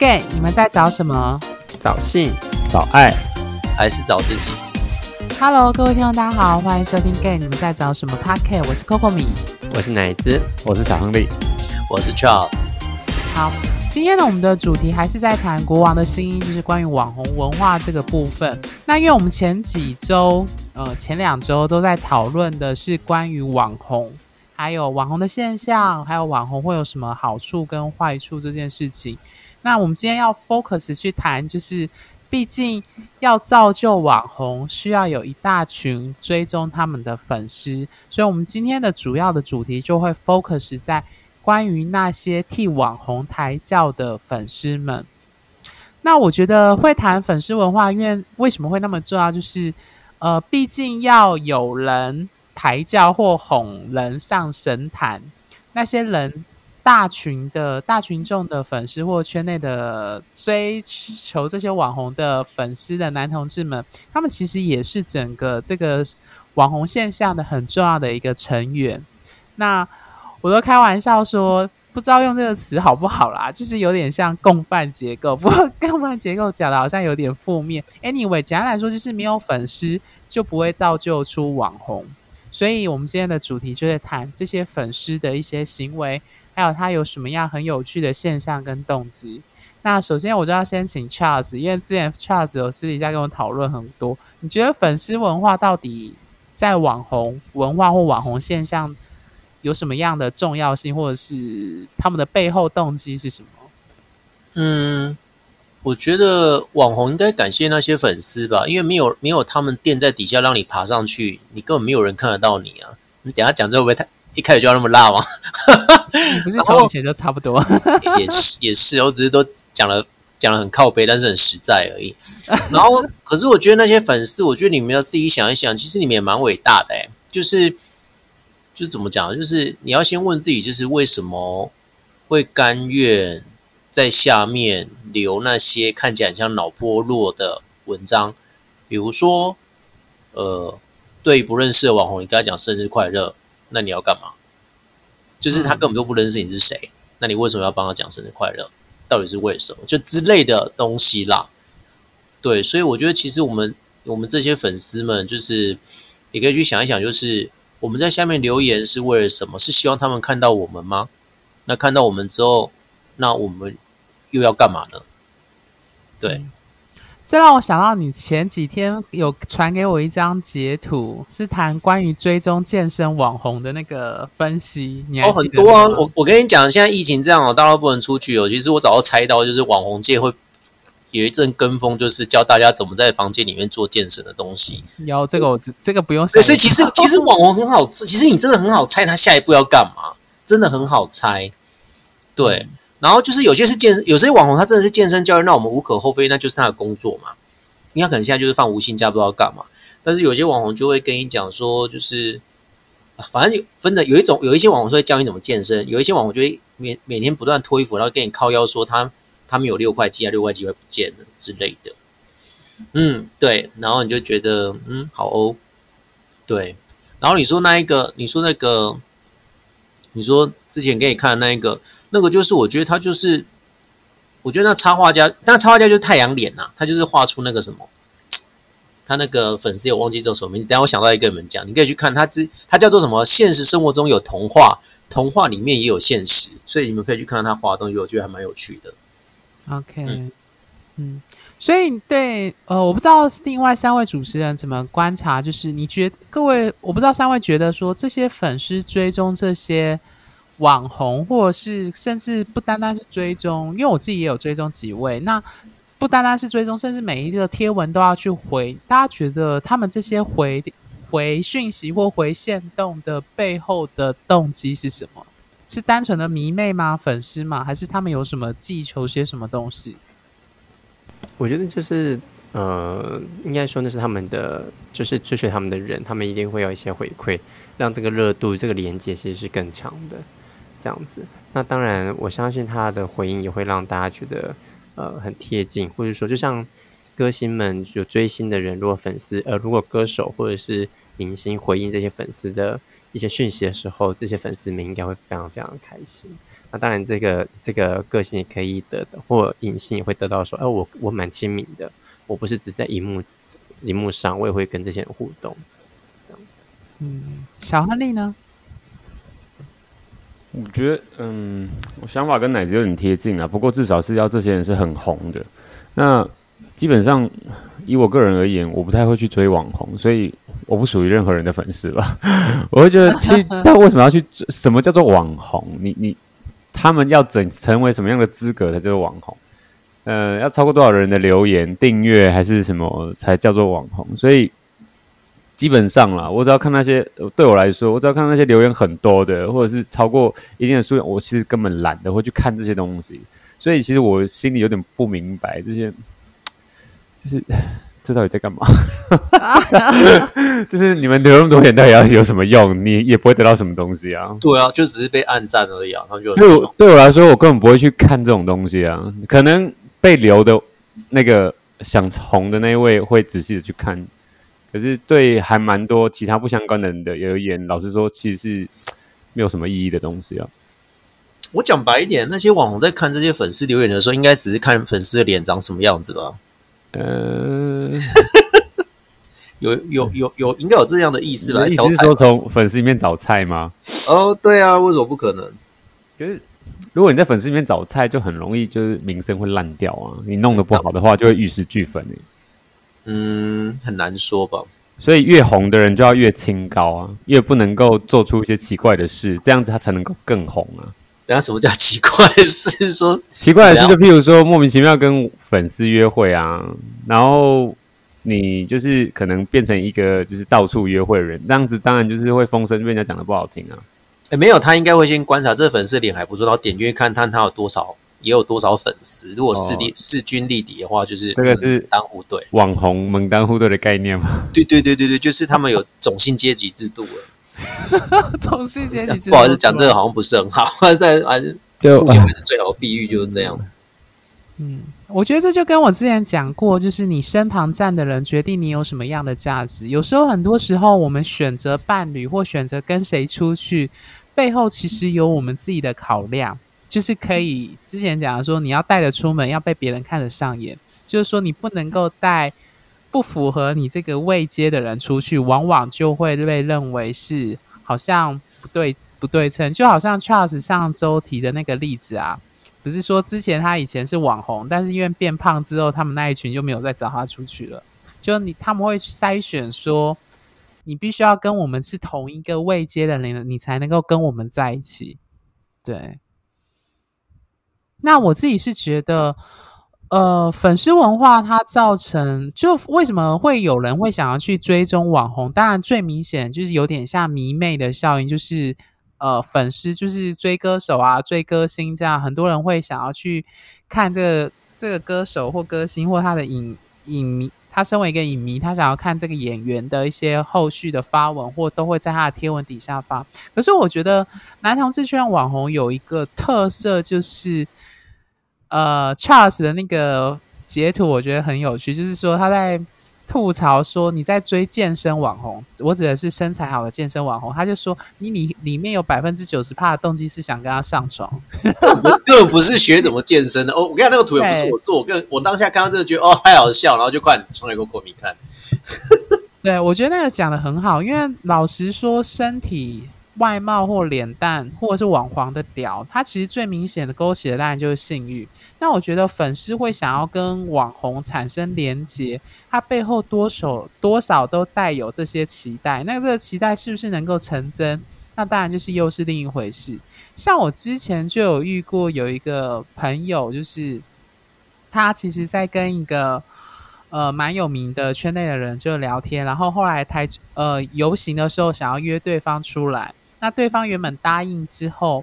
gay，你们在找什么？找性，找爱，还是找自己？Hello，各位听众，大家好，欢迎收听 gay，你们在找什么 p a r k 我是 Coco 米，我是奶子，我是小亨利，我是 Charles。好，今天呢，我们的主题还是在谈国王的新衣，就是关于网红文化这个部分。那因为我们前几周，呃，前两周都在讨论的是关于网红。还有网红的现象，还有网红会有什么好处跟坏处这件事情。那我们今天要 focus 去谈，就是毕竟要造就网红，需要有一大群追踪他们的粉丝，所以我们今天的主要的主题就会 focus 在关于那些替网红抬轿的粉丝们。那我觉得会谈粉丝文化，因为为什么会那么重要？就是呃，毕竟要有人。抬轿或哄人上神坛，那些人大群的大群众的粉丝或圈内的追求这些网红的粉丝的男同志们，他们其实也是整个这个网红现象的很重要的一个成员。那我都开玩笑说，不知道用这个词好不好啦，就是有点像共犯结构。不过共犯结构讲的好像有点负面。Anyway，简单来说，就是没有粉丝就不会造就出网红。所以，我们今天的主题就是谈这些粉丝的一些行为，还有他有什么样很有趣的现象跟动机。那首先，我就要先请 Charles，因为之前 Charles 有私底下跟我讨论很多。你觉得粉丝文化到底在网红文化或网红现象有什么样的重要性，或者是他们的背后动机是什么？嗯。我觉得网红应该感谢那些粉丝吧，因为没有没有他们垫在底下让你爬上去，你根本没有人看得到你啊！你等下讲这会不会太一开始就要那么辣吗？你 不是从以前就差不多，也是 也是，我只是都讲了讲了很靠背，但是很实在而已。然后，可是我觉得那些粉丝，我觉得你们要自己想一想，其实你们也蛮伟大的哎，就是就怎么讲，就是你要先问自己，就是为什么会甘愿。在下面留那些看起来像脑波弱的文章，比如说，呃，对不认识的网红，你跟他讲生日快乐，那你要干嘛？就是他根本都不认识你是谁，那你为什么要帮他讲生日快乐？到底是为什么？就之类的东西啦。对，所以我觉得其实我们我们这些粉丝们，就是也可以去想一想，就是我们在下面留言是为了什么？是希望他们看到我们吗？那看到我们之后。那我们又要干嘛呢？对，这让我想到你前几天有传给我一张截图，是谈关于追踪健身网红的那个分析。你哦，很多啊！我我跟你讲，现在疫情这样哦，大家都不能出去哦。其实我早就猜到，就是网红界会有一阵跟风，就是教大家怎么在房间里面做健身的东西。有这个，我这个不用。所以其实 其实网红很好吃，其实你真的很好猜他下一步要干嘛，真的很好猜。对。然后就是有些是健身，有些网红他真的是健身教练，那我们无可厚非，那就是他的工作嘛。你看可能现在就是放无薪假，不知道干嘛。但是有些网红就会跟你讲说，就是反正有分的有一种，有一些网红会教你怎么健身，有一些网红就会每每天不断脱衣服，然后跟你靠腰说他他们有六块肌啊，六块肌会不见了之类的。嗯，对。然后你就觉得嗯好哦，对。然后你说那一个，你说那个，你说之前给你看的那一个。那个就是我觉得他就是，我觉得那插画家，那插画家就是太阳脸呐，他就是画出那个什么，他那个粉丝有忘记叫什么名字，等下我想到一个你们讲，你可以去看他之，他叫做什么？现实生活中有童话，童话里面也有现实，所以你们可以去看看他画的东西，我觉得还蛮有趣的。OK，嗯，所以对，呃，我不知道另外三位主持人怎么观察，就是你觉各位，我不知道三位觉得说这些粉丝追踪这些。网红，或者是甚至不单单是追踪，因为我自己也有追踪几位。那不单单是追踪，甚至每一个贴文都要去回。大家觉得他们这些回回讯息或回线动的背后的动机是什么？是单纯的迷妹吗？粉丝吗？还是他们有什么寄求些什么东西？我觉得就是呃，应该说那是他们的，就是追随他们的人，他们一定会有一些回馈，让这个热度、这个连接其实是更强的。这样子，那当然，我相信他的回应也会让大家觉得，呃，很贴近，或者说，就像歌星们就追星的人，如果粉丝，呃，如果歌手或者是明星回应这些粉丝的一些讯息的时候，这些粉丝们应该会非常非常开心。那当然，这个这个个性也可以得到，或隐性也会得到说，哎，我我蛮亲民的，我不是只在荧幕荧幕上，我也会跟这些人互动。这样，嗯，小亨利呢？我觉得，嗯，我想法跟奶子有点贴近啊。不过至少是要这些人是很红的。那基本上以我个人而言，我不太会去追网红，所以我不属于任何人的粉丝吧。我会觉得，其实他为什么要去？什么叫做网红？你你他们要怎成为什么样的资格才叫做网红？呃，要超过多少人的留言、订阅还是什么才叫做网红？所以。基本上啦，我只要看那些，对我来说，我只要看那些留言很多的，或者是超过一定的数量，我其实根本懒得会去看这些东西。所以其实我心里有点不明白，这些就是这到底在干嘛？就是你们留那么多言，到底要有什么用？你也不会得到什么东西啊。对啊，就只是被暗赞而已啊。他就对我对我来说，我根本不会去看这种东西啊。可能被留的那个想红的那一位会仔细的去看。可是对还蛮多其他不相关的人的而言，老实说，其实是 没有什么意义的东西啊。我讲白一点，那些网红在看这些粉丝留言的时候，应该只是看粉丝的脸长什么样子吧？呃，有有有有，应该有这样的意思吧？你是说从粉丝里面找菜吗？哦，对啊，为什么不可能？可是如果你在粉丝里面找菜，就很容易就是名声会烂掉啊。你弄得不好的话，就会玉石俱焚嗯，很难说吧。所以越红的人就要越清高啊，越不能够做出一些奇怪的事，这样子他才能够更红啊。等下什么叫奇怪的事？说奇怪的事，就譬如说莫名其妙跟粉丝约会啊，然后你就是可能变成一个就是到处约会的人，这样子当然就是会风声被人家讲的不好听啊。哎，没有，他应该会先观察这粉丝脸还不错，然后点进去看看他有多少。也有多少粉丝？如果势力势均力敌的话，就是这个是当户对网红门当户对的概念吗？对对对对对，就是他们有种姓阶级制度了。种姓阶级制度，不好意思讲这个好像不是很好，在反正就目前为止最好的比喻就是这样子。嗯，我觉得这就跟我之前讲过，就是你身旁站的人决定你有什么样的价值。有时候很多时候，我们选择伴侣或选择跟谁出去，背后其实有我们自己的考量。就是可以之前讲的说，你要带着出门，要被别人看得上眼。就是说，你不能够带不符合你这个位阶的人出去，往往就会被认为是好像不对不对称。就好像 Charles 上周提的那个例子啊，不是说之前他以前是网红，但是因为变胖之后，他们那一群就没有再找他出去了。就你他们会筛选说，你必须要跟我们是同一个位阶的人，你才能够跟我们在一起。对。那我自己是觉得，呃，粉丝文化它造成，就为什么会有人会想要去追踪网红？当然，最明显就是有点像迷妹的效应，就是呃，粉丝就是追歌手啊，追歌星这样，很多人会想要去看这个这个歌手或歌星或他的影影迷。他身为一个影迷，他想要看这个演员的一些后续的发文，或都会在他的贴文底下发。可是我觉得男同志圈网红有一个特色，就是呃，Charles 的那个截图，我觉得很有趣，就是说他在。吐槽说你在追健身网红，我指的是身材好的健身网红。他就说你里里面有百分之九十怕的动机是想跟他上床，根 本不是学怎么健身的。哦，我跟你讲那个图也不是我做，我跟我当下看到这个觉得哦太好笑，然后就快传来给国民看。对，我觉得那个讲的很好，因为老实说，身体外貌或脸蛋或者是网黄的屌，它其实最明显的勾起的当然就是性欲。那我觉得粉丝会想要跟网红产生连结，他背后多少多少都带有这些期待。那这个期待是不是能够成真？那当然就是又是另一回事。像我之前就有遇过有一个朋友，就是他其实在跟一个呃蛮有名的圈内的人就聊天，然后后来台呃游行的时候想要约对方出来，那对方原本答应之后。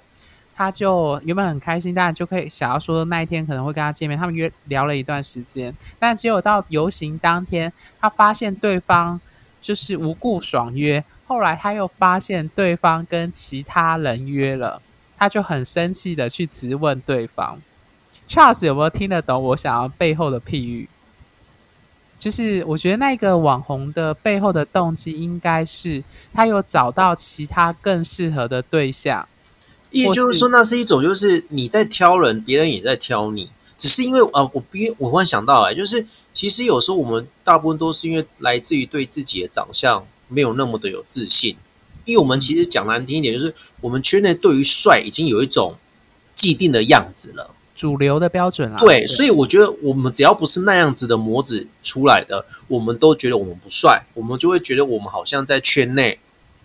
他就原本很开心，当然就可以想要说那一天可能会跟他见面。他们约聊了一段时间，但只有到游行当天，他发现对方就是无故爽约。后来他又发现对方跟其他人约了，他就很生气的去质问对方。Charles 有没有听得懂我想要背后的譬喻？就是我觉得那个网红的背后的动机，应该是他有找到其他更适合的对象。也就是说，那是一种就是你在挑人，别人也在挑你，只是因为呃，我别我忽然想到哎，就是其实有时候我们大部分都是因为来自于对自己的长相没有那么的有自信，因为我们其实讲难听一点，就是我们圈内对于帅已经有一种既定的样子了，主流的标准啦。对，所以我觉得我们只要不是那样子的模子出来的，我们都觉得我们不帅，我们就会觉得我们好像在圈内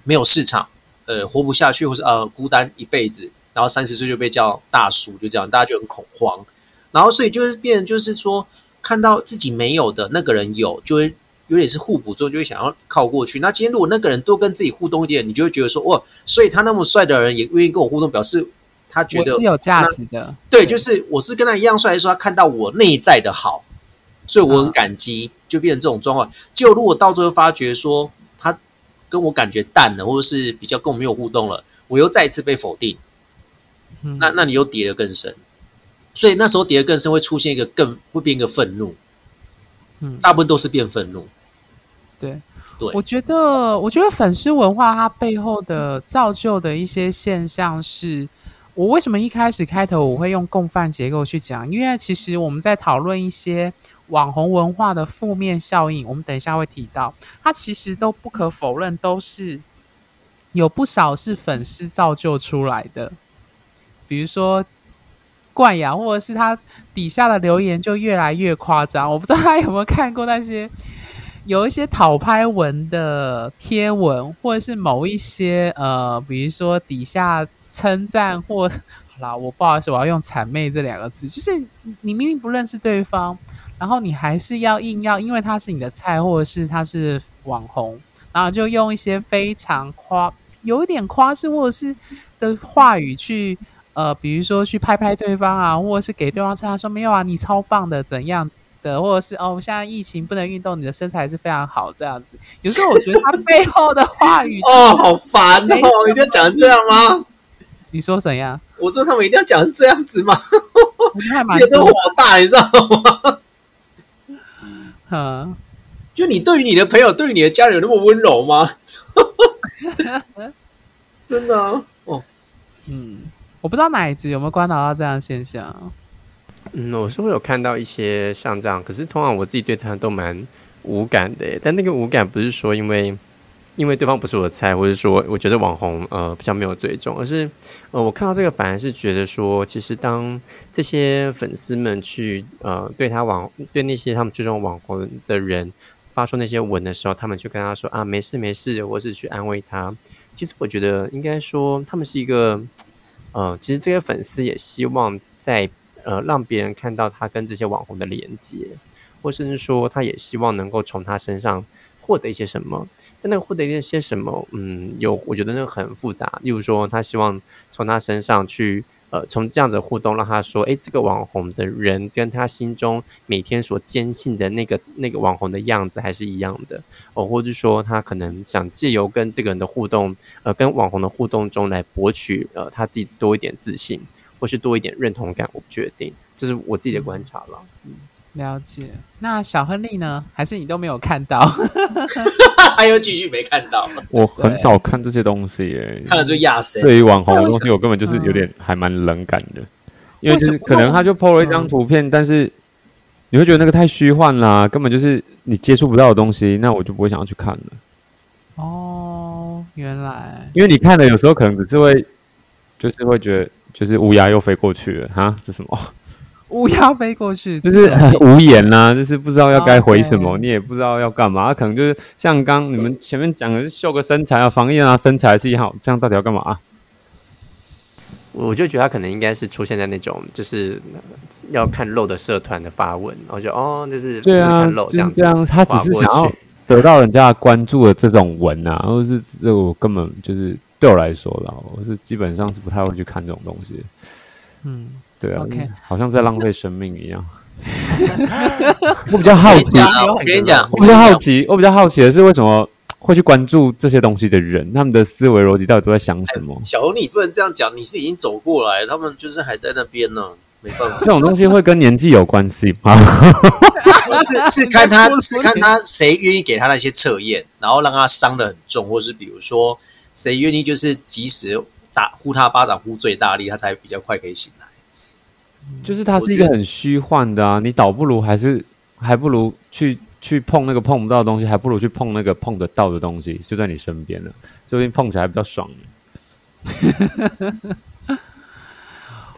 没有市场。呃，活不下去，或是呃孤单一辈子，然后三十岁就被叫大叔，就这样，大家就很恐慌。然后所以就是变，就是说看到自己没有的那个人有，就会有点是互补之后，就会想要靠过去。那今天如果那个人多跟自己互动一点，你就会觉得说哇，所以他那么帅的人也愿意跟我互动，表示他觉得是有价值的。对，就是我是跟他一样帅，说他看到我内在的好，所以我很感激，就变成这种状况。就如果到最后发觉说。跟我感觉淡了，或者是比较跟我没有互动了，我又再一次被否定，那那你又跌得更深，所以那时候跌得更深，会出现一个更会变一个愤怒，嗯，大部分都是变愤怒，对。对，我觉得我觉得粉丝文化它背后的造就的一些现象，是我为什么一开始开头我会用共犯结构去讲，因为其实我们在讨论一些。网红文化的负面效应，我们等一下会提到，它其实都不可否认，都是有不少是粉丝造就出来的。比如说冠阳，或者是他底下的留言就越来越夸张。我不知道他有没有看过那些有一些讨拍文的贴文，或者是某一些呃，比如说底下称赞或好啦，我不好意思，我要用谄媚这两个字，就是你明明不认识对方。然后你还是要硬要，因为他是你的菜，或者是他是网红，然后就用一些非常夸、有一点夸饰或者是的话语去，呃，比如说去拍拍对方啊，或者是给对方称赞说没有啊，你超棒的怎样的，或者是哦，现在疫情不能运动，你的身材是非常好这样子。有时候我觉得他背后的话语 哦，好烦哦，一定要讲成这样吗？你说怎样？我说他们一定要讲成这样子吗？我觉得还蛮 火大，你知道吗？嗯，就你对于你的朋友，对于你的家人有那么温柔吗？真的哦，嗯，我不知道哪一集有没有观察到这样的现象。嗯，我是会有看到一些像这样，可是通常我自己对他都蛮无感的。但那个无感不是说因为。因为对方不是我的菜，或者说我觉得网红呃比较没有追踪，而是呃我看到这个反而是觉得说，其实当这些粉丝们去呃对他网对那些他们追踪网红的人发出那些文的时候，他们就跟他说啊没事没事，或是去安慰他。其实我觉得应该说他们是一个呃，其实这些粉丝也希望在呃让别人看到他跟这些网红的连接，或甚至说他也希望能够从他身上获得一些什么。但那个获得一些什么？嗯，有，我觉得那个很复杂。例如说，他希望从他身上去，呃，从这样子互动，让他说，哎，这个网红的人跟他心中每天所坚信的那个那个网红的样子还是一样的。哦，或者说，他可能想借由跟这个人的互动，呃，跟网红的互动中来博取，呃，他自己多一点自信，或是多一点认同感。我不确定，这是我自己的观察了。了解，那小亨利呢？还是你都没有看到？还有继续没看到？我很少看这些东西耶，看了就压死。对于网红的东西，我根本就是有点还蛮冷感的，因为就是可能他就 PO 了一张图片，但是你会觉得那个太虚幻啦，根本就是你接触不到的东西，那我就不会想要去看了。哦，原来，因为你看了，有时候可能只是会，就是会觉得，就是乌鸦又飞过去了，哈，是什么？乌鸦飞过去，就是很无言呐，就是不知道要该回什么，你也不知道要干嘛。可能就是像刚你们前面讲的，是秀个身材啊，防疫啊，身材是一好，这样到底要干嘛？我就觉得他可能应该是出现在那种就是要看肉的社团的发文，然后就哦，就是对啊，这样这样，他只是想要得到人家关注的这种文啊，或者是这我根本就是对我来说啦，我是基本上是不太会去看这种东西，嗯。对啊，好像在浪费生命一样。我比较好奇，我跟你讲，我比较好奇，我比较好奇的是，为什么会去关注这些东西的人，他们的思维逻辑到底都在想什么？小红，你不能这样讲，你是已经走过来，他们就是还在那边呢，没办法。这种东西会跟年纪有关系吗？是是看他是看他谁愿意给他那些测验，然后让他伤的很重，或是比如说谁愿意就是及时打呼他巴掌呼最大力，他才比较快可以醒来。就是它是一个很虚幻的啊，你倒不如还是还不如去去碰那个碰不到的东西，还不如去碰那个碰得到的东西，就在你身边了，说不定碰起来比较爽。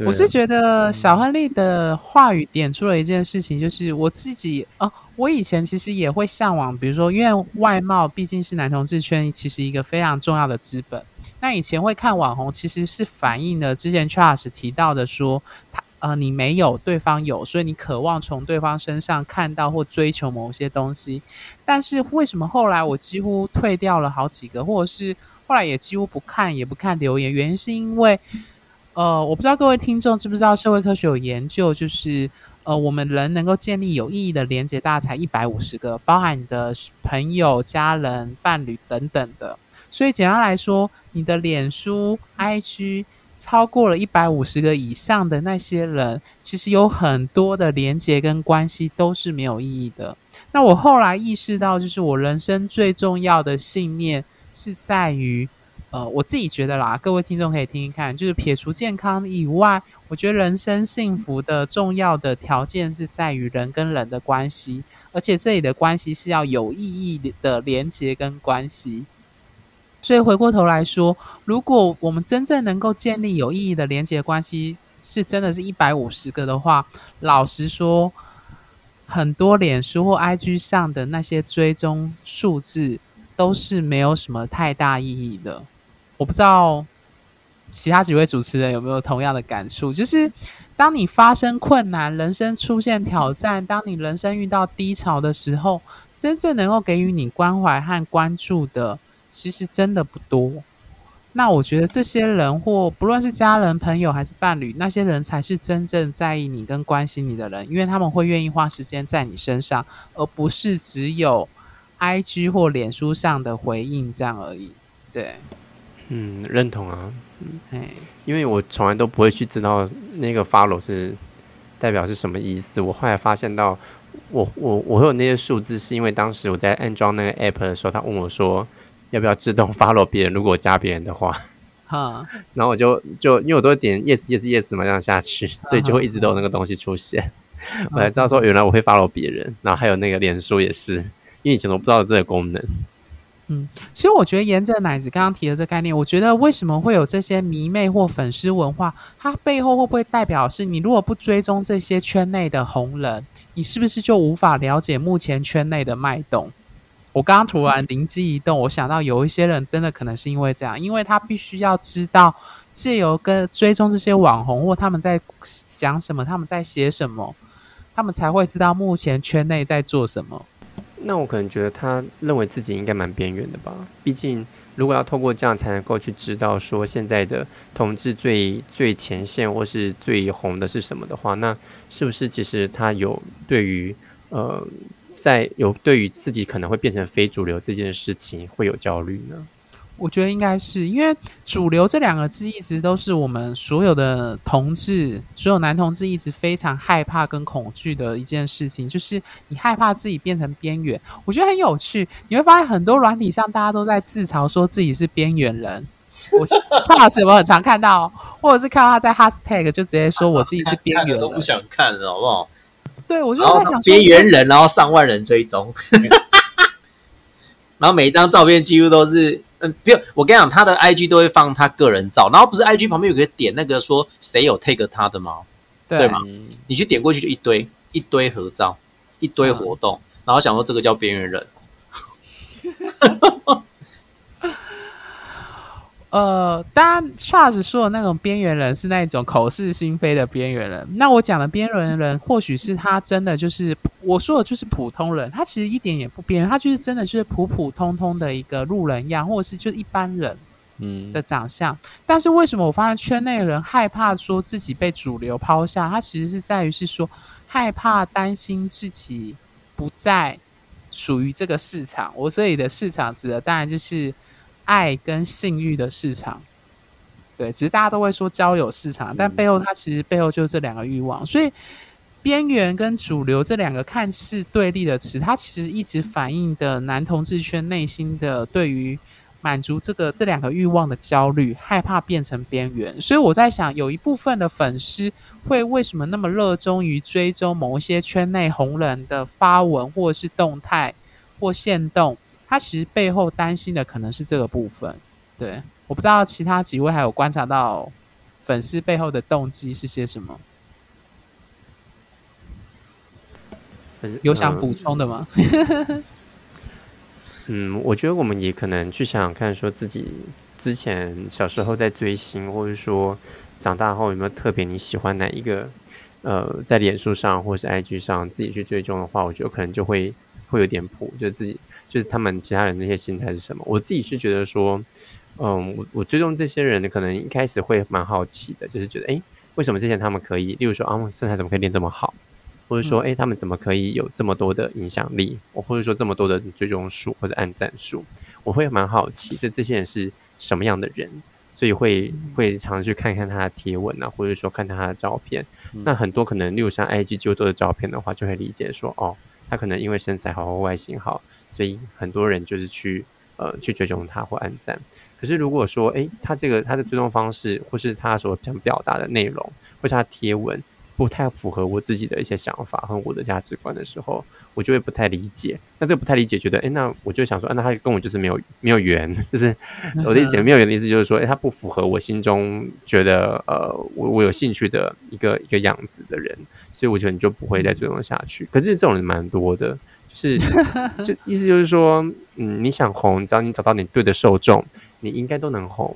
我是觉得小亨利的话语点出了一件事情，就是我自己哦，我以前其实也会向往，比如说，因为外貌毕竟是男同志圈其实一个非常重要的资本。那以前会看网红，其实是反映了之前 Charles 提到的说他。呃，你没有，对方有，所以你渴望从对方身上看到或追求某些东西。但是为什么后来我几乎退掉了好几个，或者是后来也几乎不看，也不看留言？原因是因为，呃，我不知道各位听众知不知道，社会科学有研究，就是呃，我们人能够建立有意义的连接，大概才一百五十个，包含你的朋友、家人、伴侣等等的。所以简单来说，你的脸书、IG。超过了一百五十个以上的那些人，其实有很多的连接跟关系都是没有意义的。那我后来意识到，就是我人生最重要的信念是在于，呃，我自己觉得啦，各位听众可以听听看，就是撇除健康以外，我觉得人生幸福的重要的条件是在于人跟人的关系，而且这里的关系是要有意义的连接跟关系。所以回过头来说，如果我们真正能够建立有意义的连接关系，是真的是一百五十个的话，老实说，很多脸书或 IG 上的那些追踪数字都是没有什么太大意义的。我不知道其他几位主持人有没有同样的感触，就是当你发生困难、人生出现挑战、当你人生遇到低潮的时候，真正能够给予你关怀和关注的。其实真的不多，那我觉得这些人或不论是家人、朋友还是伴侣，那些人才是真正在意你跟关心你的人，因为他们会愿意花时间在你身上，而不是只有 I G 或脸书上的回应这样而已。对，嗯，认同啊，嗯，因为我从来都不会去知道那个 follow 是代表是什么意思，我后来发现到，我我我会有那些数字，是因为当时我在安装那个 app 的时候，他问我说。要不要自动 follow 别人？如果加别人的话，哈，然后我就就因为我都会点 yes yes yes 嘛，这样下去，所以就会一直都有那个东西出现。我才知道说原来我会 follow 别人，然后还有那个脸书也是，因为以前我不知道这个功能。嗯，其实我觉得沿着奶子刚刚提的这个概念，我觉得为什么会有这些迷妹或粉丝文化，它背后会不会代表是你如果不追踪这些圈内的红人，你是不是就无法了解目前圈内的脉动？我刚刚突然灵机一动，我想到有一些人真的可能是因为这样，因为他必须要知道借由跟追踪这些网红或他们在讲什么，他们在写什么，他们才会知道目前圈内在做什么。那我可能觉得他认为自己应该蛮边缘的吧，毕竟如果要透过这样才能够去知道说现在的同志最最前线或是最红的是什么的话，那是不是其实他有对于呃？在有对于自己可能会变成非主流这件事情会有焦虑呢？我觉得应该是因为“主流”这两个字一直都是我们所有的同志、所有男同志一直非常害怕跟恐惧的一件事情，就是你害怕自己变成边缘。我觉得很有趣，你会发现很多软体上大家都在自嘲说自己是边缘人。我潘老师有没有很常看到，或者是看到他在 hashtag 就直接说我自己是边缘，都不想看了，好不好？对，我就在想边缘人，然后上万人追踪，然后每一张照片几乎都是，嗯，不用，我跟你讲，他的 IG 都会放他个人照，然后不是 IG 旁边有个点那个说谁有 take 他的吗？对吗？你去点过去就一堆一堆合照，一堆活动，然后想说这个叫边缘人。呃，当然，Charles 说的那种边缘人是那种口是心非的边缘人。那我讲的边缘人，或许是他真的就是我说的，就是普通人。他其实一点也不边缘，他就是真的就是普普通通的一个路人样，或者是就一般人嗯的长相。但是为什么我发现圈内人害怕说自己被主流抛下？他其实是在于是说害怕担心自己不再属于这个市场。我这里的市场指的当然就是。爱跟性欲的市场，对，只是大家都会说交友市场，但背后它其实背后就是这两个欲望。所以，边缘跟主流这两个看似对立的词，它其实一直反映的男同志圈内心的对于满足这个这两个欲望的焦虑，害怕变成边缘。所以我在想，有一部分的粉丝会为什么那么热衷于追踪某一些圈内红人的发文，或者是动态或线动？他其实背后担心的可能是这个部分。对，我不知道其他几位还有观察到粉丝背后的动机是些什么。有想补充的吗？嗯，我觉得我们也可能去想想看，说自己之前小时候在追星，或者说长大后有没有特别你喜欢哪一个？呃，在脸书上或是 IG 上自己去追踪的话，我觉得可能就会会有点谱，就自己就是他们其他人那些心态是什么？我自己是觉得说，嗯，我我追踪这些人，可能一开始会蛮好奇的，就是觉得，哎，为什么之前他们可以？例如说，啊，身材怎么可以练这么好？或者说，哎，他们怎么可以有这么多的影响力？我或者说这么多的追踪数或者按赞数，我会蛮好奇，这这些人是什么样的人？所以会会常去看看他的贴文啊，或者说看他的照片。那很多可能，例如像 IG 就多的照片的话，就会理解说，哦，他可能因为身材好或外形好，所以很多人就是去呃去追踪他或按赞。可是如果说，哎，他这个他的追踪方式，或是他所想表达的内容，或是他贴文。不太符合我自己的一些想法和我的价值观的时候，我就会不太理解。那这不太理解，觉得哎，那我就想说，那他跟我就是没有没有缘，就是我的意思，没有缘的意思就是说，哎，他不符合我心中觉得呃，我我有兴趣的一个一个样子的人，所以我觉得你就不会再追踪下去。可是这种人蛮多的，就是就意思就是说，嗯，你想红，只要你找到你对的受众，你应该都能红。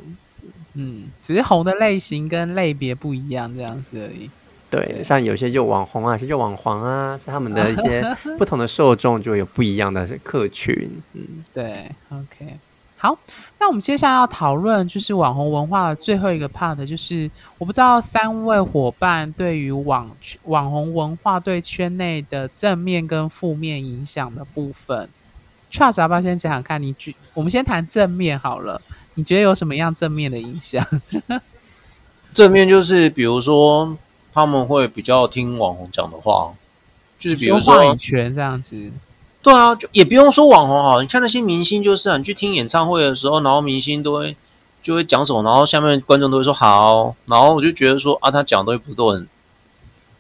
嗯，只是红的类型跟类别不一样，这样子而已。对，像有些就网红啊，有些就网黄啊，是他们的一些 不同的受众，就有不一样的客群。嗯，对，OK，好，那我们接下来要讨论就是网红文化的最后一个 part，就是我不知道三位伙伴对于网网红文化对圈内的正面跟负面影响的部分，Charles 要不要先讲讲看？你举，我们先谈正面好了，你觉得有什么样正面的影响？正面就是比如说。他们会比较听网红讲的话，就是比如说话语权这样子。对啊，就也不用说网红啊，你看那些明星，就是啊你去听演唱会的时候，然后明星都会就会讲什么，然后下面观众都会说好，然后我就觉得说啊，他讲的东西不都很，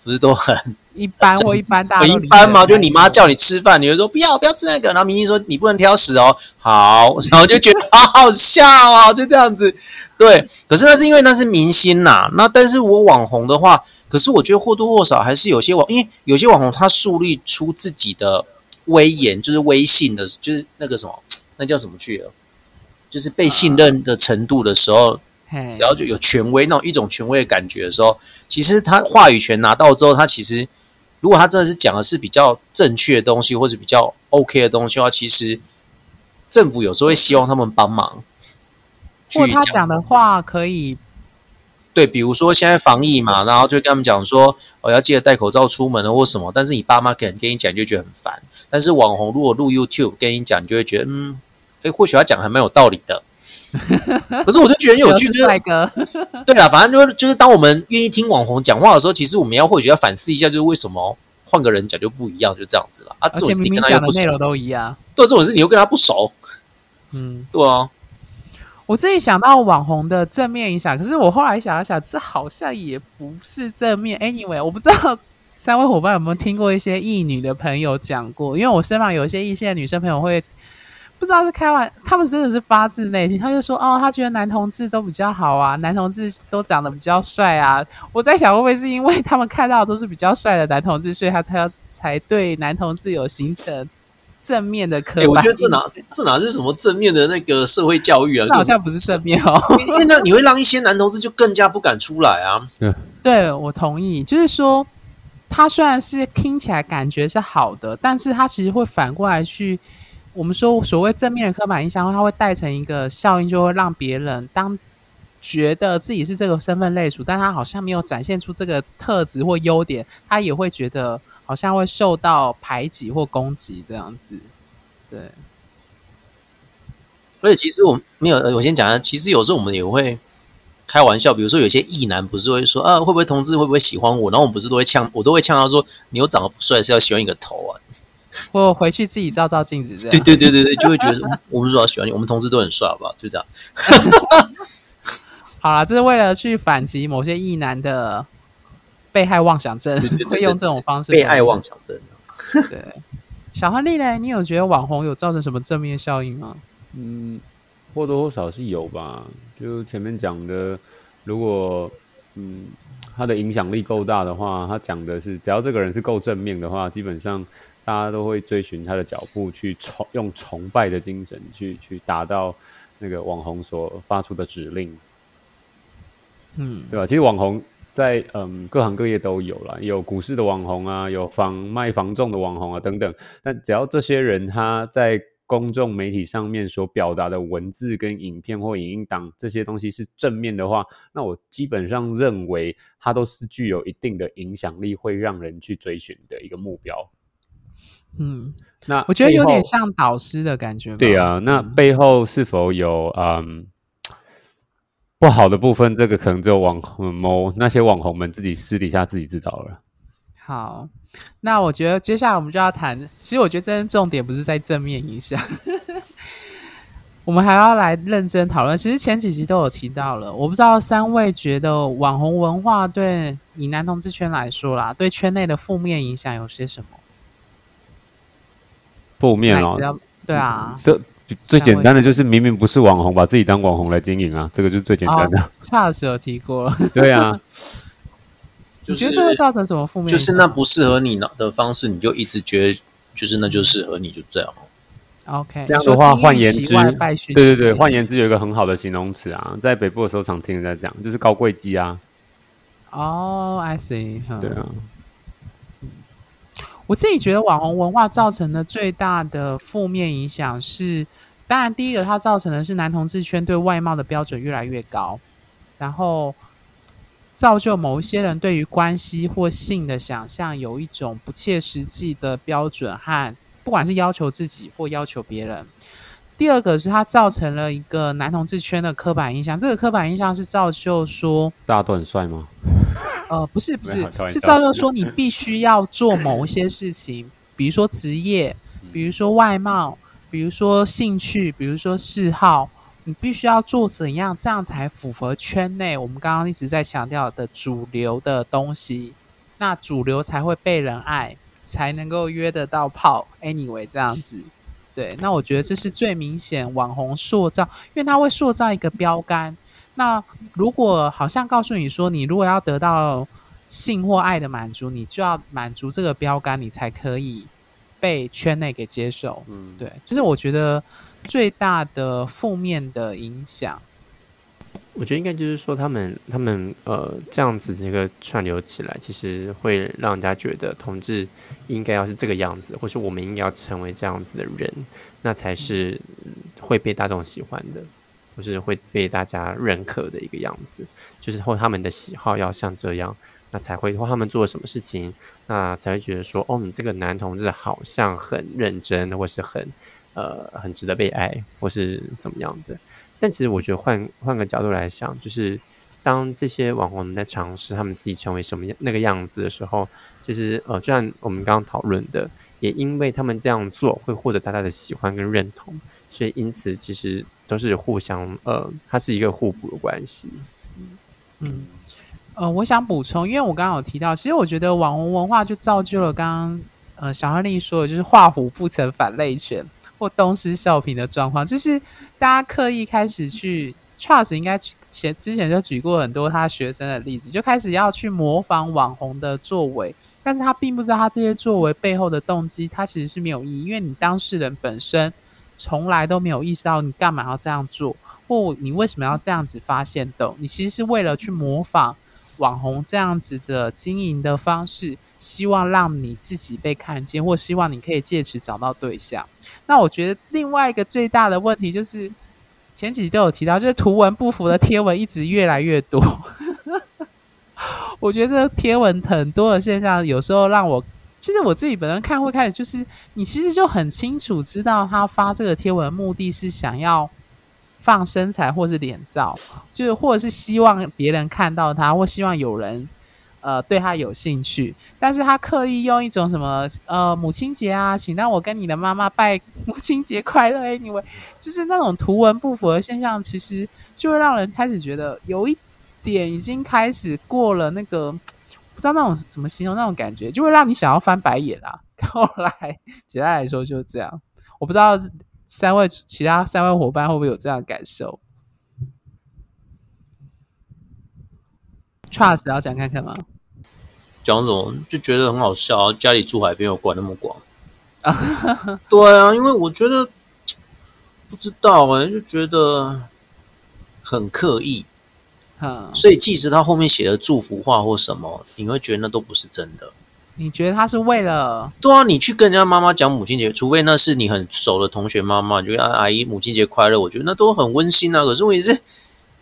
不是都很一般或一般大，一般嘛，就你妈叫你吃饭，你会说不要不要吃那个，然后明星说你不能挑食哦，好，然后就觉得好好笑啊，就这样子。对，可是那是因为那是明星呐，那但是我网红的话。可是我觉得或多或少还是有些网，因为有些网红他树立出自己的威严，就是威信的，就是那个什么，那叫什么去了？就是被信任的程度的时候，只要就有权威那种一种权威的感觉的时候，其实他话语权拿到之后，他其实如果他真的是讲的是比较正确的东西，或者比较 OK 的东西的话，其实政府有时候会希望他们帮忙。或他讲的话可以。对，比如说现在防疫嘛，然后就跟他们讲说，我要记得戴口罩出门了或什么。但是你爸妈可能跟你讲，就觉得很烦。但是网红如果录 YouTube 跟你讲，你就会觉得，嗯，哎，或许他讲还蛮有道理的。可是我就觉得有趣，帅哥。对啊，反正就是就是，当我们愿意听网红讲话的时候，其实我们要或许要反思一下，就是为什么换个人讲就不一样，就这样子了啊。而且明明讲的内容都一样，对，这种事你又跟他不熟，嗯，对啊。我自己想到网红的正面影响，可是我后来想一想，这好像也不是正面。Anyway，我不知道 三位伙伴有没有听过一些异女的朋友讲过，因为我身旁有一些异性的女生朋友会不知道是开玩，他们真的是发自内心，他就说哦，他觉得男同志都比较好啊，男同志都长得比较帅啊。我在想，会不会是因为他们看到的都是比较帅的男同志，所以他才要才对男同志有形成。正面的刻板，我觉得这哪这哪是什么正面的那个社会教育啊？好像不是正面哦，因为那你会让一些男同志就更加不敢出来啊。对，对我同意，就是说，他虽然是听起来感觉是好的，但是他其实会反过来去，我们说所谓正面的刻板印象，它会带成一个效应，就会让别人当觉得自己是这个身份类属，但他好像没有展现出这个特质或优点，他也会觉得。好像会受到排挤或攻击这样子，对。而且其实我没有，我先讲下，其实有时候我们也会开玩笑，比如说有些异男不是会说啊，会不会同志会不会喜欢我？然后我们不是都会呛，我都会呛他说，你又长得不帅，是要喜欢一个头啊？我回去自己照照镜子，这样。对对对对对，就会觉得嗯我们主要喜欢你，我们同志都很帅，好不好？就这样。好了，这是为了去反击某些异男的被害妄想症会用这种方式被害妄想症。对。小亨利嘞？你有觉得网红有造成什么正面效应吗？嗯，或多或少是有吧。就前面讲的，如果嗯他的影响力够大的话，他讲的是只要这个人是够正面的话，基本上大家都会追寻他的脚步，去崇用崇拜的精神去去达到那个网红所发出的指令，嗯，对吧？其实网红在嗯各行各业都有啦，有股市的网红啊，有房卖房仲的网红啊等等。但只要这些人他在公众媒体上面所表达的文字跟影片或影音档这些东西是正面的话，那我基本上认为它都是具有一定的影响力，会让人去追寻的一个目标。嗯，那我觉得有点像导师的感觉。对啊，那背后是否有嗯不好的部分？这个可能只有网红某那些网红们自己私底下自己知道了。好，那我觉得接下来我们就要谈，其实我觉得真正重点不是在正面影响，我们还要来认真讨论。其实前几集都有提到了，我不知道三位觉得网红文化对以男同志圈来说啦，对圈内的负面影响有些什么？负面哦对啊，这最简单的就是明明不是网红，把自己当网红来经营啊，这个就是最简单的。Charles 有提过。了，对啊，就你觉得这会造成什么负面？就是那不适合你的方式，你就一直觉得就是那就适合你，就这样。OK，这样的话，换言之对对对，换言之有一个很好的形容词啊，在北部的时候常听人家讲，就是高贵鸡啊，哦、i see，嗯对啊，我自己觉得网红文化造成的最大的负面影响是，当然第一个它造成的是男同志圈对外貌的标准越来越高，然后造就某一些人对于关系或性的想象有一种不切实际的标准和不管是要求自己或要求别人。第二个是它造成了一个男同志圈的刻板印象，这个刻板印象是造就说，大家都很帅吗？呃，不是不是是笑照就说你必须要做某一些事情，比如说职业，比如说外貌，比如说兴趣，比如说嗜好，你必须要做怎样，这样才符合圈内我们刚刚一直在强调的主流的东西，那主流才会被人爱，才能够约得到炮。Anyway，这样子。对，那我觉得这是最明显网红塑造，因为它会塑造一个标杆，那如果好像告诉你说，你如果要得到性或爱的满足，你就要满足这个标杆，你才可以被圈内给接受。嗯，对，这是我觉得最大的负面的影响。我觉得应该就是说，他们他们呃这样子的一个串流起来，其实会让人家觉得同志应该要是这个样子，或是我们应该要成为这样子的人，那才是嗯会被大众喜欢的，就是会被大家认可的一个样子。就是或他们的喜好要像这样，那才会或他们做了什么事情，那才会觉得说，哦，你这个男同志好像很认真，或是很呃很值得被爱，或是怎么样的。但其实我觉得换换个角度来想，就是当这些网红们在尝试他们自己成为什么样那个样子的时候，其实呃，就像我们刚刚讨论的，也因为他们这样做会获得大家的喜欢跟认同，所以因此其实都是互相呃，它是一个互补的关系。嗯，呃，我想补充，因为我刚刚有提到，其实我觉得网红文化就造就了刚刚呃小亨利说的，就是画虎不成反类犬或东施效颦的状况，就是大家刻意开始去。Charles 应该前之前就举过很多他学生的例子，就开始要去模仿网红的作为，但是他并不知道他这些作为背后的动机，他其实是没有意义，因为你当事人本身从来都没有意识到你干嘛要这样做，或你为什么要这样子发现动？你其实是为了去模仿网红这样子的经营的方式，希望让你自己被看见，或希望你可以借此找到对象。那我觉得另外一个最大的问题就是，前几集都有提到，就是图文不符的贴文一直越来越多。我觉得这贴文很多的现象，有时候让我。其实我自己本人看会开始，就是你其实就很清楚知道他发这个贴文的目的是想要放身材或是脸照，就是或者是希望别人看到他，或希望有人呃对他有兴趣，但是他刻意用一种什么呃母亲节啊，请让我跟你的妈妈拜母亲节快乐，anyway，就是那种图文不符的现象，其实就会让人开始觉得有一点已经开始过了那个不知道那种怎么形容那种感觉，就会让你想要翻白眼啊。后来简单来说就是这样，我不知道。三位其他三位伙伴会不会有这样的感受？Trust 要讲看看吗？讲什么就觉得很好笑，家里住海边，有管那么广啊？对啊，因为我觉得不知道哎，就觉得很刻意，所以即使他后面写的祝福话或什么，你会觉得那都不是真的。你觉得他是为了？对啊，你去跟人家妈妈讲母亲节，除非那是你很熟的同学妈妈，就阿阿姨母亲节快乐，我觉得那都很温馨啊。可是问题是，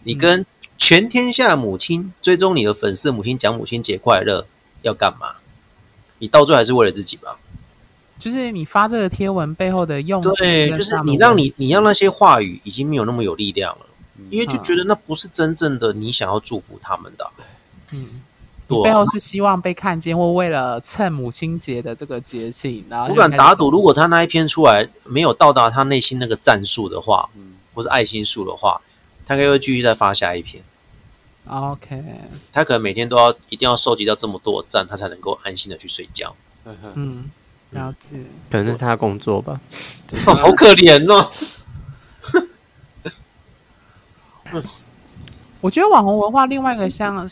你跟全天下母亲追踪你的粉丝母亲讲母亲节快乐要干嘛？你到最后还是为了自己吧？就是你发这个贴文背后的用对，就是你让你你让那些话语已经没有那么有力量了，因为就觉得那不是真正的你想要祝福他们的。嗯。背后是希望被看见，或为了趁母亲节的这个节庆，然后不敢打赌，如果他那一篇出来没有到达他内心那个战术的话，嗯，或是爱心数的话，他应该会继续再发下一篇。OK，他可能每天都要一定要收集到这么多赞，他才能够安心的去睡觉。嗯，了解，可能是他工作吧。好可怜哦。我觉得网红文化另外一个像。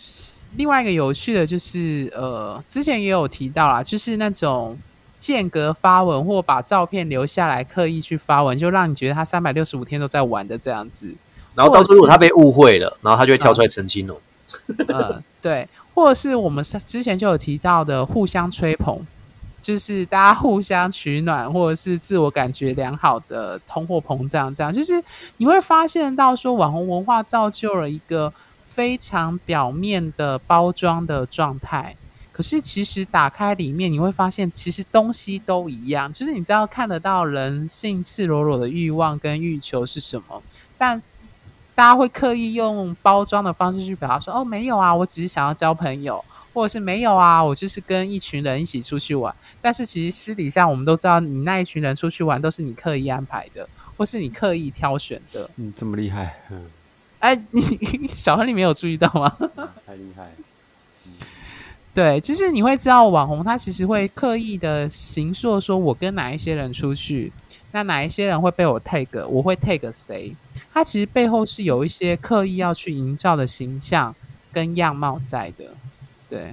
另外一个有趣的就是，呃，之前也有提到啦，就是那种间隔发文或把照片留下来刻意去发文，就让你觉得他三百六十五天都在玩的这样子。然后到最后他被误会了，然后他就会跳出来澄清哦。嗯，对，或者是我们之前就有提到的互相吹捧，就是大家互相取暖，或者是自我感觉良好的通货膨胀，这样就是你会发现到说网红文化造就了一个。非常表面的包装的状态，可是其实打开里面，你会发现其实东西都一样。就是你知道看得到人性赤裸裸的欲望跟欲求是什么，但大家会刻意用包装的方式去表达说：“哦，没有啊，我只是想要交朋友，或者是没有啊，我就是跟一群人一起出去玩。”但是其实私底下我们都知道，你那一群人出去玩都是你刻意安排的，或是你刻意挑选的。嗯，这么厉害，嗯。哎，你 小亨，你没有注意到吗？太厉害！对，就是你会知道网红他其实会刻意的形塑，说我跟哪一些人出去，那哪一些人会被我 tag，我会 tag 谁？他其实背后是有一些刻意要去营造的形象跟样貌在的。对，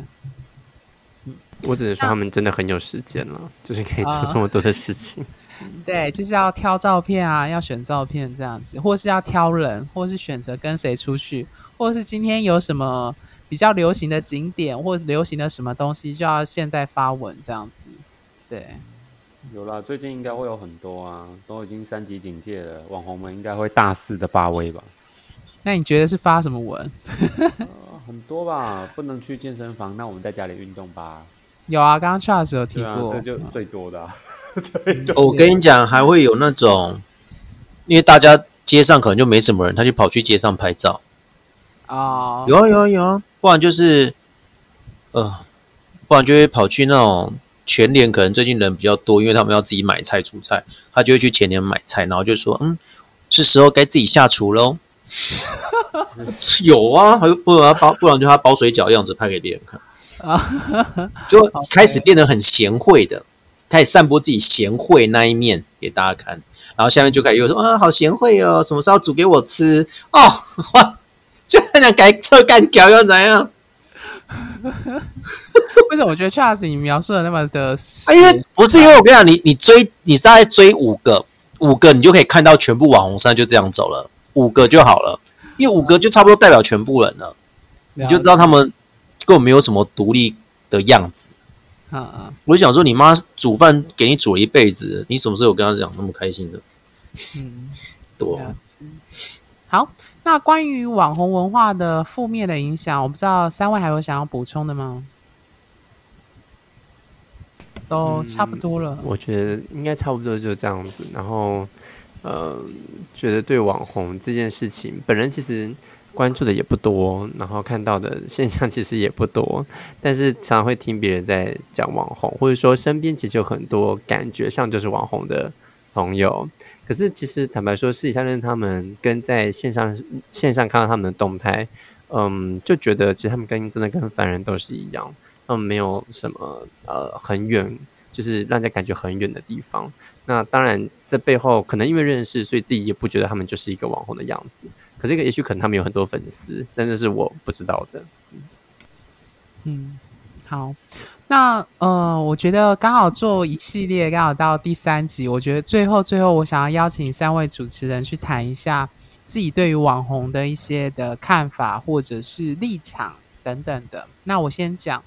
我只能说他们真的很有时间了，就是可以做这么多的事情。对，就是要挑照片啊，要选照片这样子，或是要挑人，或是选择跟谁出去，或是今天有什么比较流行的景点，或者是流行的什么东西，就要现在发文这样子。对，有啦，最近应该会有很多啊，都已经三级警戒了，网红们应该会大肆的发威吧？那你觉得是发什么文？很多吧，不能去健身房，那我们在家里运动吧。有啊，刚刚 Charles 有提过，这就最多的。我跟你讲，还会有那种，因为大家街上可能就没什么人，他就跑去街上拍照。啊，有啊有啊有啊，不然就是，呃，不然就会跑去那种全年，可能最近人比较多，因为他们要自己买菜煮菜，他就会去全年买菜，然后就说，嗯，是时候该自己下厨喽。有啊，还不然包，不然就他包水饺样子拍给别人看啊，就开始变得很贤惠的。开始散播自己贤惠那一面给大家看，然后下面就开始又说啊，好贤惠哦，什么时候煮给我吃哦？哇，就那改车干掉又怎样？为什么我觉得 Charles 你描述的那么的？啊，因为不是因为我跟你讲，你你追你大概追五个，五个你就可以看到全部网红山就这样走了，五个就好了，因为五个就差不多代表全部人了，你就知道他们根本没有什么独立的样子。啊啊！我就想说，你妈煮饭给你煮了一辈子，你什么时候有跟她讲那么开心的？嗯，多好。那关于网红文化的负面的影响，我不知道三位还有想要补充的吗？都差不多了。我觉得应该差不多就这样子。然后呃，觉得对网红这件事情，本人其实关注的也不多，然后看到的现象其实也不多，但是常常会听别人在讲网红，或者说身边其实有很多感觉上就是网红的朋友。可是其实坦白说，私底下认他们，跟在线上线上看到他们的动态，嗯，就觉得其实他们跟真的跟凡人都是一样，他们没有什么呃很远。就是让人家感觉很远的地方。那当然，这背后可能因为认识，所以自己也不觉得他们就是一个网红的样子。可这个也许可能他们有很多粉丝，但是是我不知道的。嗯，好。那呃，我觉得刚好做一系列，刚好到第三集，我觉得最后最后，我想要邀请三位主持人去谈一下自己对于网红的一些的看法或者是立场等等的。那我先讲。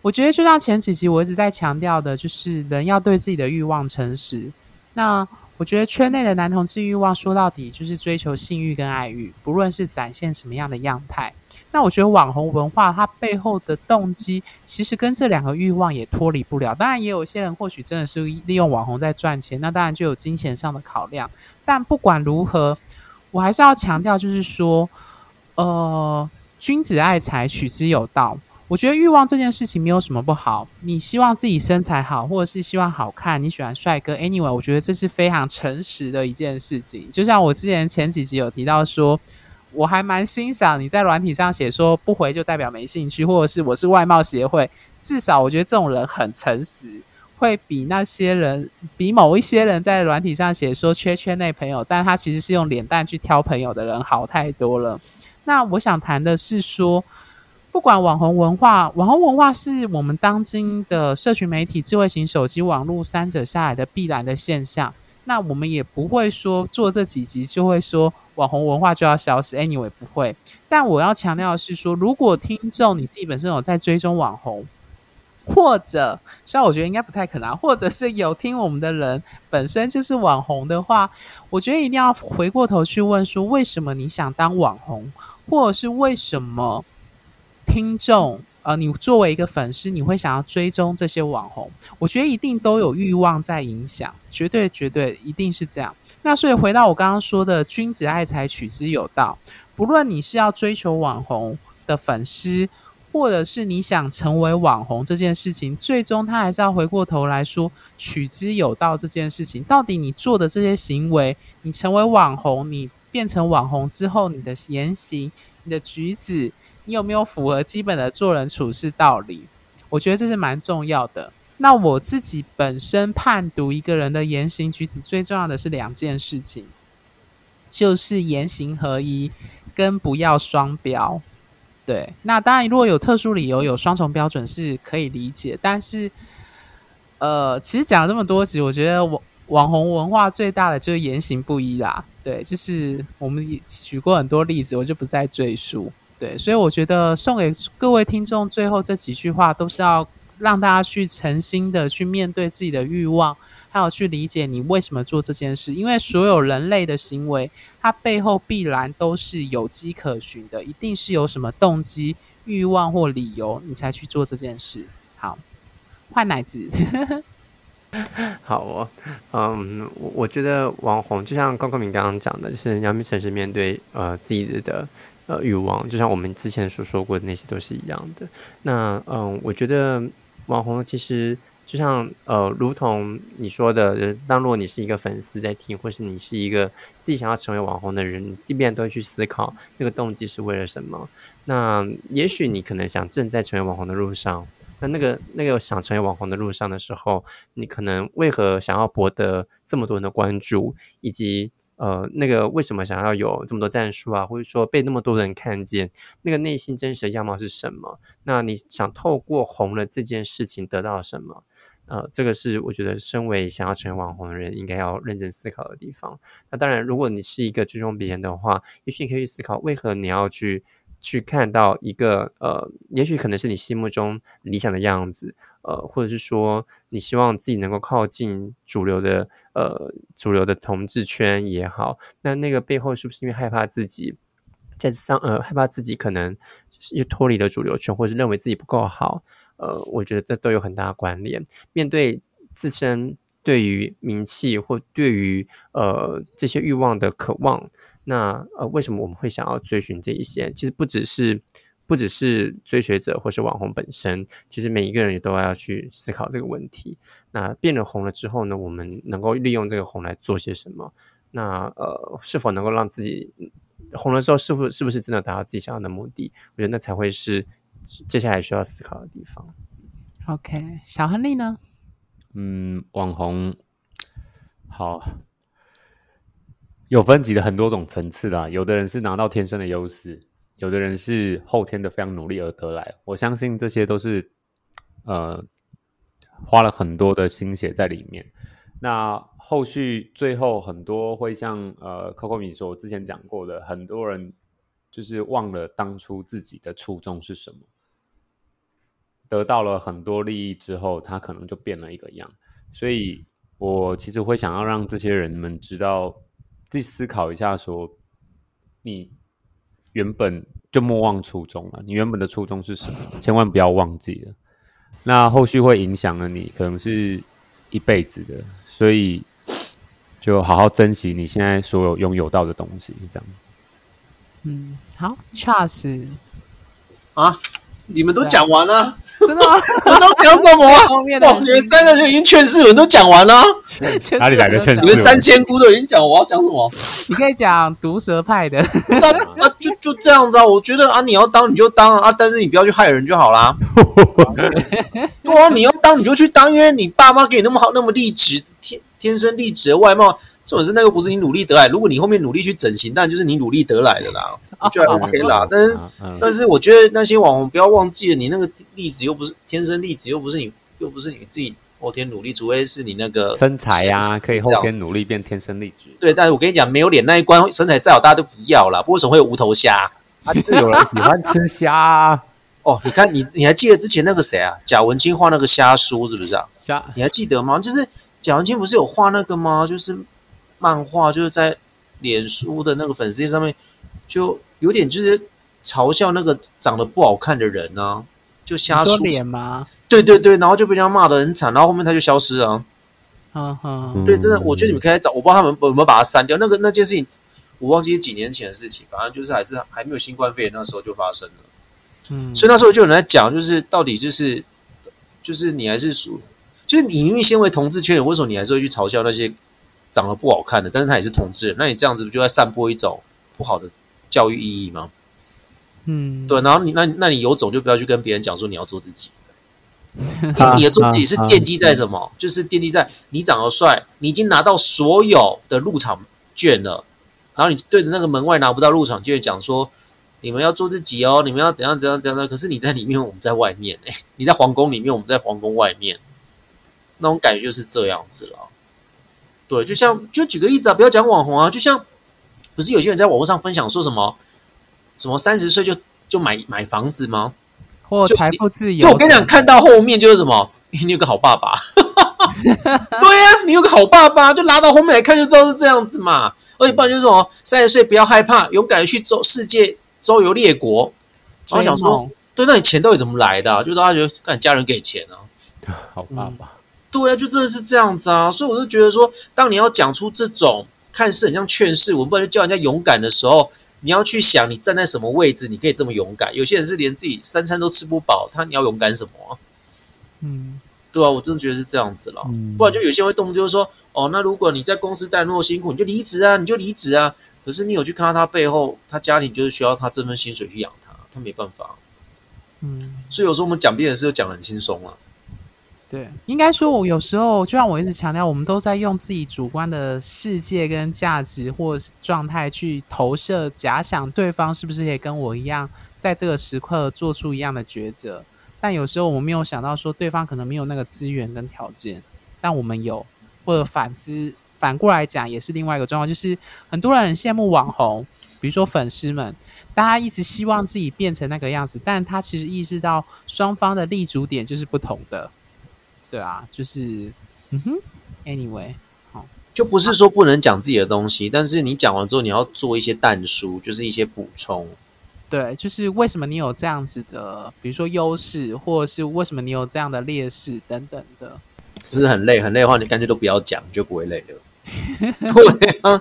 我觉得就像前几集我一直在强调的，就是人要对自己的欲望诚实。那我觉得圈内的男同志欲望说到底就是追求性欲跟爱欲，不论是展现什么样的样态。那我觉得网红文化它背后的动机，其实跟这两个欲望也脱离不了。当然，也有一些人或许真的是利用网红在赚钱，那当然就有金钱上的考量。但不管如何，我还是要强调，就是说，呃，君子爱财，取之有道。我觉得欲望这件事情没有什么不好。你希望自己身材好，或者是希望好看，你喜欢帅哥，anyway，我觉得这是非常诚实的一件事情。就像我之前前几集有提到说，我还蛮欣赏你在软体上写说不回就代表没兴趣，或者是我是外貌协会，至少我觉得这种人很诚实，会比那些人，比某一些人在软体上写说缺圈内朋友，但他其实是用脸蛋去挑朋友的人好太多了。那我想谈的是说。不管网红文化，网红文化是我们当今的社群媒体、智慧型手机、网络三者下来的必然的现象。那我们也不会说做这几集就会说网红文化就要消失，anyway 不会。但我要强调的是说，如果听众你自己本身有在追踪网红，或者虽然我觉得应该不太可能，或者是有听我们的人本身就是网红的话，我觉得一定要回过头去问说，为什么你想当网红，或者是为什么？听众，呃，你作为一个粉丝，你会想要追踪这些网红？我觉得一定都有欲望在影响，绝对绝对一定是这样。那所以回到我刚刚说的，君子爱财，取之有道。不论你是要追求网红的粉丝，或者是你想成为网红这件事情，最终他还是要回过头来说，取之有道这件事情。到底你做的这些行为，你成为网红，你变成网红之后，你的言行、你的举止。你有没有符合基本的做人处事道理？我觉得这是蛮重要的。那我自己本身判读一个人的言行举止，最重要的是两件事情，就是言行合一跟不要双标。对，那当然如果有特殊理由，有双重标准是可以理解。但是，呃，其实讲了这么多集，我觉得网网红文化最大的就是言行不一啦。对，就是我们举过很多例子，我就不再赘述。对，所以我觉得送给各位听众最后这几句话，都是要让大家去诚心的去面对自己的欲望，还有去理解你为什么做这件事。因为所有人类的行为，它背后必然都是有迹可循的，一定是有什么动机、欲望或理由，你才去做这件事。好，换奶子。好哦，嗯，我我觉得网红就像高高明刚刚讲的，就是你要诚实面对呃自己的。呃，欲望就像我们之前所说过的那些都是一样的。那嗯，我觉得网红其实就像呃，如同你说的，当如果你是一个粉丝在听，或是你是一个自己想要成为网红的人，一边都会去思考那个动机是为了什么。那也许你可能想正在成为网红的路上，那那个那个想成为网红的路上的时候，你可能为何想要博得这么多人的关注，以及。呃，那个为什么想要有这么多战术啊，或者说被那么多人看见，那个内心真实的样貌是什么？那你想透过红了这件事情得到什么？呃，这个是我觉得身为想要成为网红的人应该要认真思考的地方。那当然，如果你是一个追踪别人的话，也许你可以去思考，为何你要去。去看到一个呃，也许可能是你心目中理想的样子，呃，或者是说你希望自己能够靠近主流的呃主流的同志圈也好，那那个背后是不是因为害怕自己在上呃害怕自己可能又脱离了主流圈，或者是认为自己不够好？呃，我觉得这都有很大关联。面对自身对于名气或对于呃这些欲望的渴望。那呃，为什么我们会想要追寻这一些？其实不只是不只是追随者或是网红本身，其实每一个人也都要去思考这个问题。那变了红了之后呢，我们能够利用这个红来做些什么？那呃，是否能够让自己红了之后，是不是不是真的达到自己想要的目的？我觉得那才会是接下来需要思考的地方。OK，小亨利呢？嗯，网红好有分级的很多种层次啦，有的人是拿到天生的优势，有的人是后天的非常努力而得来。我相信这些都是呃花了很多的心血在里面。那后续最后很多会像呃 Coco 米说，我之前讲过的，很多人就是忘了当初自己的初衷是什么。得到了很多利益之后，他可能就变了一个样。所以我其实会想要让这些人们知道，自己思考一下说，你原本就莫忘初衷了。你原本的初衷是什么？千万不要忘记了。那后续会影响了你，可能是一辈子的。所以就好好珍惜你现在所有拥有到的东西，这样。嗯，好，Charles，啊，你们都讲完了，真的吗？我都讲什么啊？后面的哇，你们三个就已经劝世文都讲完了哪里来的劝世你们三仙姑都已经讲，我要讲什么？你可以讲毒舌派的，啊，啊就就这样子啊。我觉得啊，你要当你就当啊，但是你不要去害人就好啦。对啊，你要当你就去当，因为你爸妈给你那么好、那么励志、天天生丽质的外貌，这种是那个不是你努力得来。如果你后面努力去整形，当然就是你努力得来的啦，就还 OK 啦。但是但是我觉得那些网红不要忘记了，你那个例子又不是天生丽质，又不是你又不是你自己后天努力，除非是你那个身材呀、身可以后天努力变天生丽质。对。但是我跟你讲，没有脸那一关，身材再好大家都不要啦。不过为什么会有无头虾？啊，就是有人喜欢吃虾啊，哦，你看你你还记得之前那个谁啊？贾文清画那个虾书是不是啊？虾你还记得吗？就是贾文清不是有画那个吗？就是漫画，就是在脸书的那个粉丝页上面，就有点就是嘲笑那个长得不好看的人呢、就你说瞎说。脸吗？对对对，然后就被人家骂的很惨，然后后面他就消失了啊。嗯哼，嗯对，真的，我觉得你们可以找，我不知道他们有没有把它删掉。那个那件事情，我忘记是几年前的事情，反正就是还是还没有新冠肺炎那时候就发生了。嗯，所以那时候就有人在讲，就是到底就是就是你还是属，就是你因为身为同志圈人，为什么你还是会去嘲笑那些长得不好看的，但是他也是同志人？那你这样子不就在散播一种不好的教育意义吗？嗯，对，然后你那那你有种就不要去跟别人讲说你要做自己，因为你的做自己是奠基在什么？就是奠基在你长得帅，你已经拿到所有的入场券了，然后你对着那个门外拿不到入场券讲说。你们要做自己哦，你们要怎样怎样怎样的。可是你在里面，我们在外面哎、你在皇宫里面，我们在皇宫外面，那种感觉就是这样子了。对，就像就举个例子啊，不要讲网红啊，就像不是有些人在网络上分享说什么什么三十岁就就买买房子吗？就或财富自由。我跟你讲，看到后面就是什么，你有个好爸爸。对呀、你有个好爸爸，就拉到后面来看就知道是这样子嘛。而且不然就是什么，三十岁不要害怕，勇敢的去周世界周游列国。然后想说，对，那你钱到底怎么来的、啊？就大家觉得，看家人给钱啊。好爸爸，对啊，就真的是这样子啊。所以我就觉得说，当你要讲出这种看似很像劝世文，不然就叫人家勇敢的时候，你要去想你站在什么位置，你可以这么勇敢。有些人是连自己三餐都吃不饱，他你要勇敢什么啊、嗯，对啊，我真的觉得是这样子了。嗯不然就有些人会动不动就说，哦，那如果你在公司待那么辛苦，你就离职啊，你就离职啊。可是你有去看到他背后，他家庭就是需要他这份薪水去养他，他没办法。嗯，所以有时候我们讲别人的事，就讲得很轻松了。对，应该说，我有时候就像我一直强调，我们都在用自己主观的世界跟价值或状态去投射、假想对方是不是也跟我一样，在这个时刻做出一样的抉择。但有时候我们没有想到，说对方可能没有那个资源跟条件，但我们有，或者反之，反过来讲，也是另外一个状况，就是很多人很羡慕网红，比如说粉丝们，大家一直希望自己变成那个样子，但他其实意识到双方的立足点就是不同的。对啊，就是，嗯哼，anyway，好就不是说不能讲自己的东西，但是你讲完之后，你要做一些淡书，就是一些补充。对，就是为什么你有这样子的，比如说优势，或者是为什么你有这样的劣势等等的。就是很累很累的话，你干脆都不要讲，就不会累了。对啊，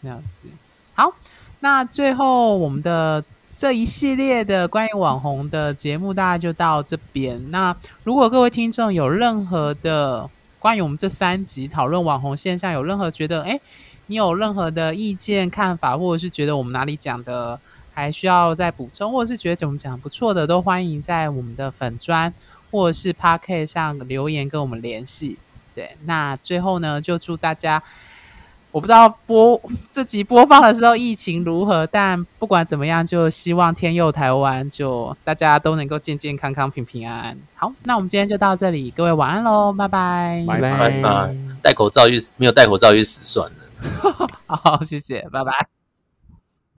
了解。好，那最后我们的这一系列的关于网红的节目，大概就到这边。那如果各位听众有任何的关于我们这三集讨论网红现象，有任何觉得哎，你有任何的意见看法，或者是觉得我们哪里讲的还需要再补充，或者是觉得怎么讲不错的，都欢迎在我们的粉砖或者是 p a r k 上留言跟我们联系。对，那最后呢，就祝大家，我不知道播这集播放的时候疫情如何，但不管怎么样，就希望天佑台湾，就大家都能够健健康康、平平安安。好，那我们今天就到这里，各位晚安喽，拜拜，拜拜拜，戴口罩去没有戴口罩去死算了。好，谢谢，拜拜。